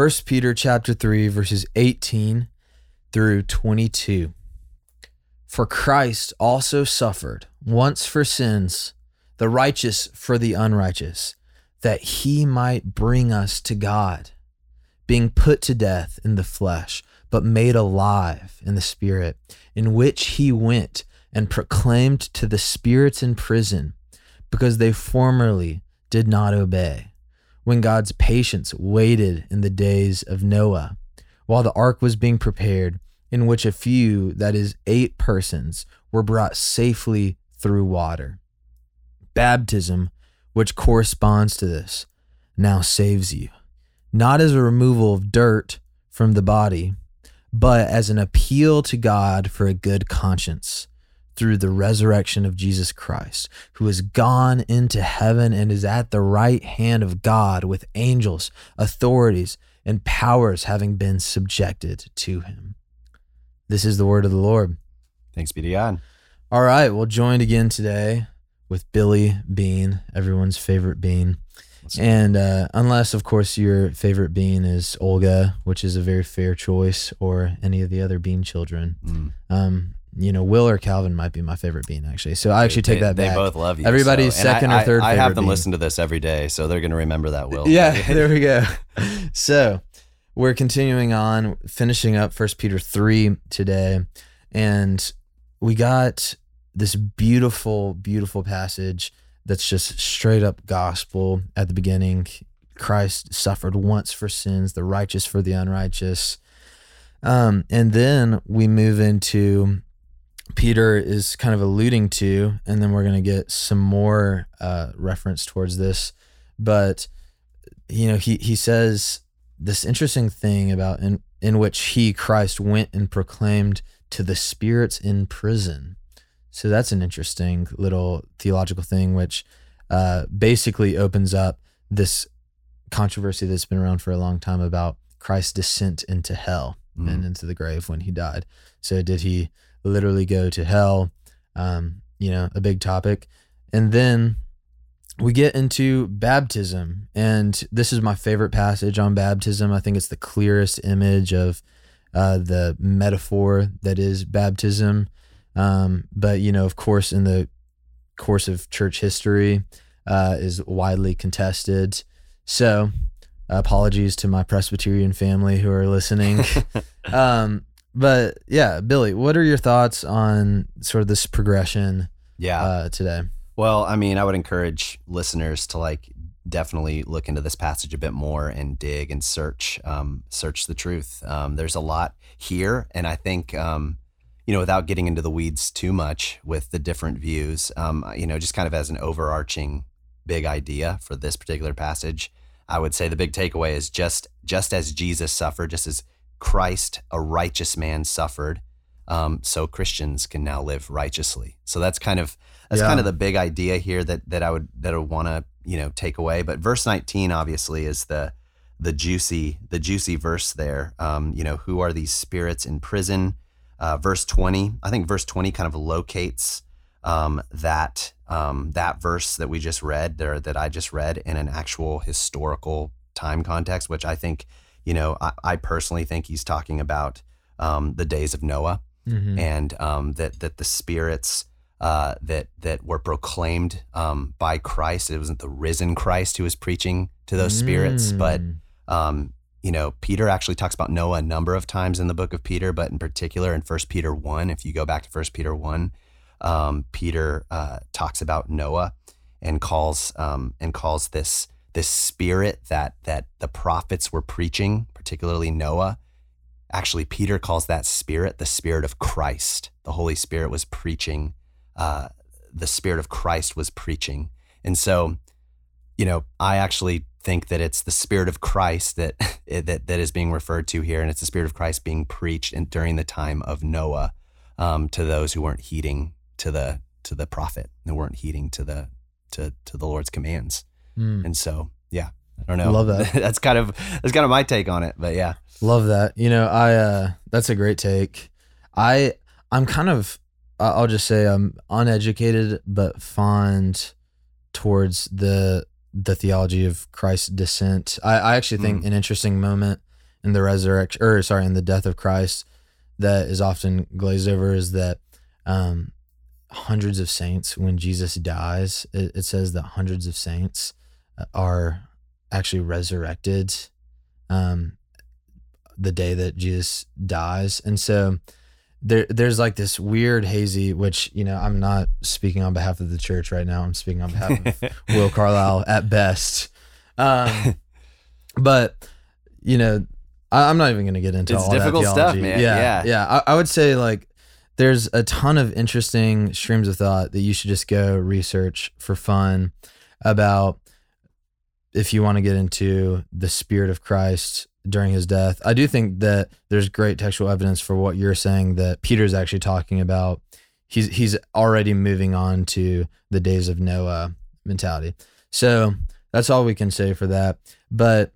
First Peter chapter 3 verses 18 through 22. For Christ also suffered once for sins, the righteous for the unrighteous, that he might bring us to God, being put to death in the flesh, but made alive in the spirit, in which he went and proclaimed to the spirits in prison, because they formerly did not obey when God's patience waited in the days of Noah, while the ark was being prepared, in which a few, that is, eight persons, were brought safely through water. Baptism, which corresponds to this, now saves you, not as a removal of dirt from the body, but as an appeal to God for a good conscience through the resurrection of Jesus Christ, who has gone into heaven and is at the right hand of God with angels, authorities, and powers having been subjected to him. This is the word of the Lord. Thanks be to God. All right, well, joined again today with Billy Bean, everyone's favorite bean. And uh, unless, of course, your favorite bean is Olga, which is a very fair choice, or any of the other bean children. Mm. Um, you know, Will or Calvin might be my favorite bean actually. So I actually take they, that back. They both love you. Everybody's so. second I, or third. I, I have them bean. listen to this every day, so they're going to remember that. Will. Yeah, there we go. So we're continuing on, finishing up First Peter three today, and we got this beautiful, beautiful passage that's just straight up gospel at the beginning. Christ suffered once for sins, the righteous for the unrighteous. Um, and then we move into Peter is kind of alluding to, and then we're going to get some more uh, reference towards this. But you know, he he says this interesting thing about in in which he Christ went and proclaimed to the spirits in prison. So that's an interesting little theological thing, which uh, basically opens up this controversy that's been around for a long time about Christ's descent into hell mm. and into the grave when he died. So did he? Literally go to hell. Um, you know, a big topic. And then we get into baptism. And this is my favorite passage on baptism. I think it's the clearest image of uh, the metaphor that is baptism. Um, but, you know, of course, in the course of church history, uh, is widely contested. So, apologies to my Presbyterian family who are listening. um, but yeah, Billy, what are your thoughts on sort of this progression? Yeah, uh, today. Well, I mean, I would encourage listeners to like definitely look into this passage a bit more and dig and search, um, search the truth. Um, there's a lot here, and I think, um, you know, without getting into the weeds too much with the different views, um, you know, just kind of as an overarching big idea for this particular passage, I would say the big takeaway is just just as Jesus suffered, just as Christ, a righteous man, suffered. Um, so Christians can now live righteously. So that's kind of that's yeah. kind of the big idea here that that I would that I want to you know take away. But verse 19 obviously is the the juicy the juicy verse there. Um, you know, who are these spirits in prison? Uh, verse 20, I think verse 20 kind of locates um, that um, that verse that we just read there that I just read in an actual historical time context, which I think you know, I, I personally think he's talking about um, the days of Noah mm-hmm. and um, that that the spirits uh, that that were proclaimed um, by Christ. It wasn't the risen Christ who was preaching to those spirits, but mm. um, you know, Peter actually talks about Noah a number of times in the book of Peter, but in particular in First Peter one. If you go back to First Peter one, um, Peter uh, talks about Noah and calls um, and calls this this spirit that that the prophets were preaching, particularly Noah. Actually, Peter calls that spirit the spirit of Christ. The Holy Spirit was preaching. Uh, the Spirit of Christ was preaching, and so, you know, I actually think that it's the Spirit of Christ that that that is being referred to here, and it's the Spirit of Christ being preached in, during the time of Noah um, to those who weren't heeding to the to the prophet, and weren't heeding to the to to the Lord's commands. Mm. And so, yeah, I don't know. Love that. that's kind of that's kind of my take on it. But yeah, love that. You know, I uh, that's a great take. I I'm kind of I'll just say I'm uneducated but fond towards the the theology of Christ's descent. I, I actually think mm. an interesting moment in the resurrection, or sorry, in the death of Christ, that is often glazed over is that um, hundreds of saints, when Jesus dies, it, it says that hundreds of saints are actually resurrected um, the day that Jesus dies. And so there, there's like this weird hazy, which, you know, I'm not speaking on behalf of the church right now. I'm speaking on behalf of Will Carlisle at best. Um, but, you know, I, am not even going to get into it's all difficult that stuff, man. Yeah. Yeah. Yeah. I, I would say like there's a ton of interesting streams of thought that you should just go research for fun about if you want to get into the spirit of Christ during his death. I do think that there's great textual evidence for what you're saying that Peter's actually talking about. He's he's already moving on to the days of Noah mentality. So that's all we can say for that. But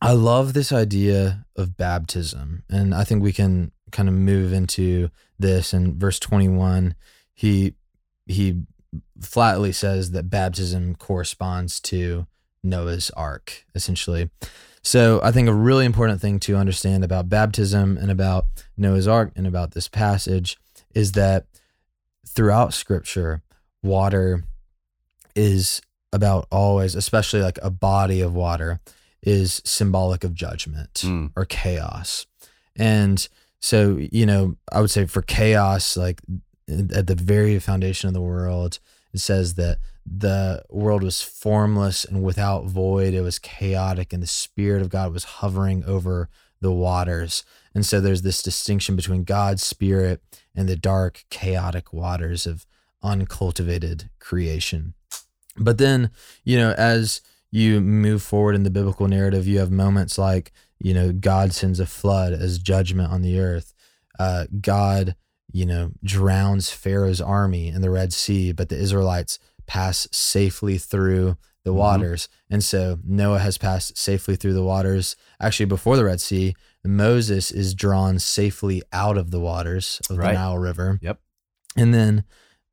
I love this idea of baptism. And I think we can kind of move into this in verse 21. He he flatly says that baptism corresponds to Noah's ark, essentially. So I think a really important thing to understand about baptism and about Noah's ark and about this passage is that throughout scripture, water is about always, especially like a body of water, is symbolic of judgment Mm. or chaos. And so, you know, I would say for chaos, like at the very foundation of the world, it says that the world was formless and without void. It was chaotic, and the Spirit of God was hovering over the waters. And so there's this distinction between God's Spirit and the dark, chaotic waters of uncultivated creation. But then, you know, as you move forward in the biblical narrative, you have moments like, you know, God sends a flood as judgment on the earth. Uh, God, you know, drowns Pharaoh's army in the Red Sea, but the Israelites pass safely through the Mhm. waters. And so Noah has passed safely through the waters. Actually, before the Red Sea, Moses is drawn safely out of the waters of Right. the Nile River. Yep. And then,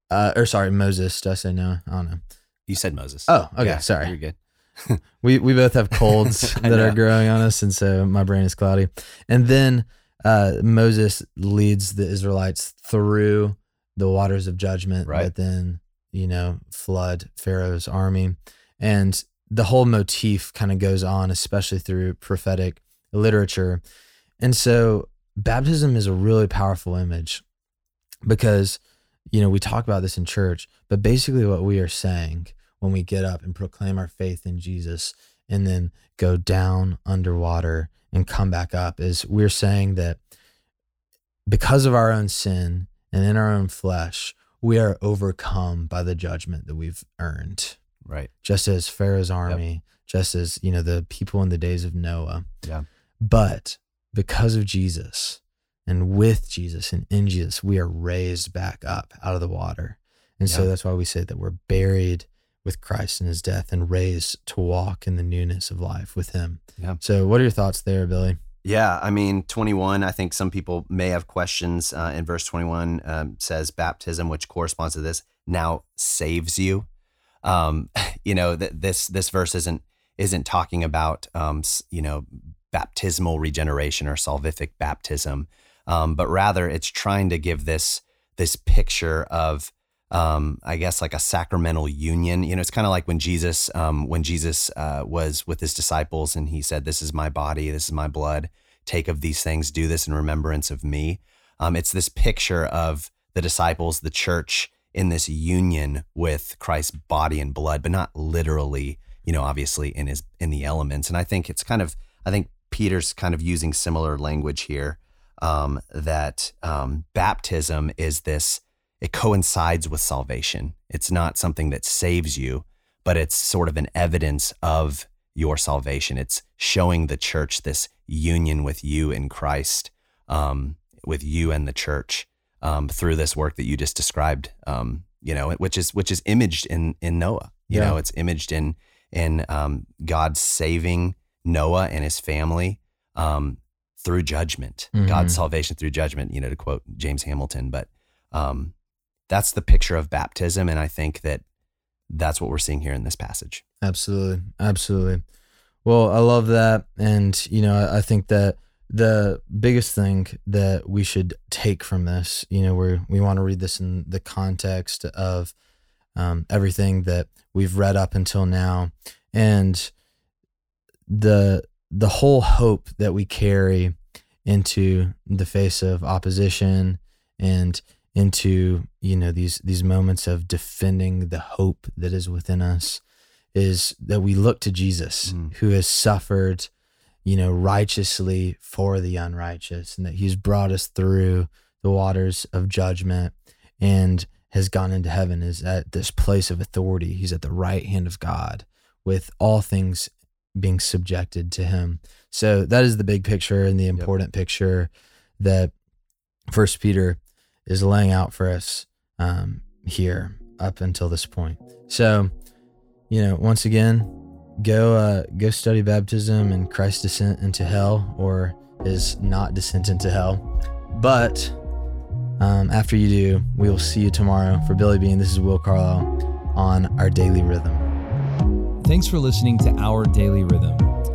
uh, or sorry, Moses. Did I say no? I don't know. You said Moses. Oh, okay. Yeah, sorry. You're good. We we both have colds that are growing on us, and so my brain is cloudy. And then uh, Moses leads the Israelites through the waters of judgment, Right. but then you know flood Pharaoh's army, and the whole motif kind of goes on, especially through prophetic literature. And so baptism is a really powerful image because you know we talk about this in church, but basically what we are saying when we get up and proclaim our faith in Jesus and then go down underwater and come back up is we're saying that because of our own sin and in our own flesh, we are overcome by the judgment that we've earned. Right. Just as Pharaoh's army, just as, you know, the people in the days of Noah. Yeah. But because of Jesus and with Jesus and in Jesus, we are raised back up out of the water. And so that's why we say that we're buried with Christ in his death and raised to walk in the newness of life with him. Yeah. So, what are your thoughts there, Billy? Yeah, I mean, 21, I think some people may have questions. Uh, in verse 21 um, says, baptism, which corresponds to this, now saves you. Um, you know, that this this verse isn't isn't talking about, um, you know, baptismal regeneration or salvific baptism, um, but rather it's trying to give this this picture of um, I guess like a sacramental union. You know, it's kind of like when Jesus, um, when Jesus uh, was with his disciples and he said, "This is my body, this is my blood. Take of these things, do this in remembrance of me." Um, it's this picture of the disciples, the church, in this union with Christ's body and blood, but not literally. You know, obviously in his in the elements. And I think it's kind of, I think Peter's kind of using similar language here. Um, that um, baptism is this it coincides with salvation. It's not something that saves you, but it's sort of an evidence of your salvation. It's showing the church this union with you in Christ, um, with you and the church um, through this work that you just described. Um, you know, which is which is imaged in in Noah. You Yeah. know, it's imaged in in um, God saving Noah and his family um, through judgment, Mhm. God's salvation through judgment. You know, to quote James Hamilton, but um, that's the picture of baptism, and I think that that's what we're seeing here in this passage. Absolutely. Absolutely. Well, I love that. And, you know, I, think that the biggest thing that we should take from this, you know, where we want to read this in the context of um, everything that we've read up until now, and the the whole hope that we carry into the face of opposition and into you know these these moments of defending the hope that is within us is that we look to Jesus Mm. who has suffered you know righteously for the unrighteous and that he's brought us through the waters of judgment and has gone into heaven is at this place of authority. He's at the right hand of God with all things being subjected to him. So that is the big picture and the important picture that first peter is laying out for us um, here up until this point. So you know once again go uh, go study baptism and christ's descent into hell or his not descent into hell. But um, after you do we will see you tomorrow for billy bean this is will carlisle on our daily rhythm. Thanks for listening to Our Daily Rhythm.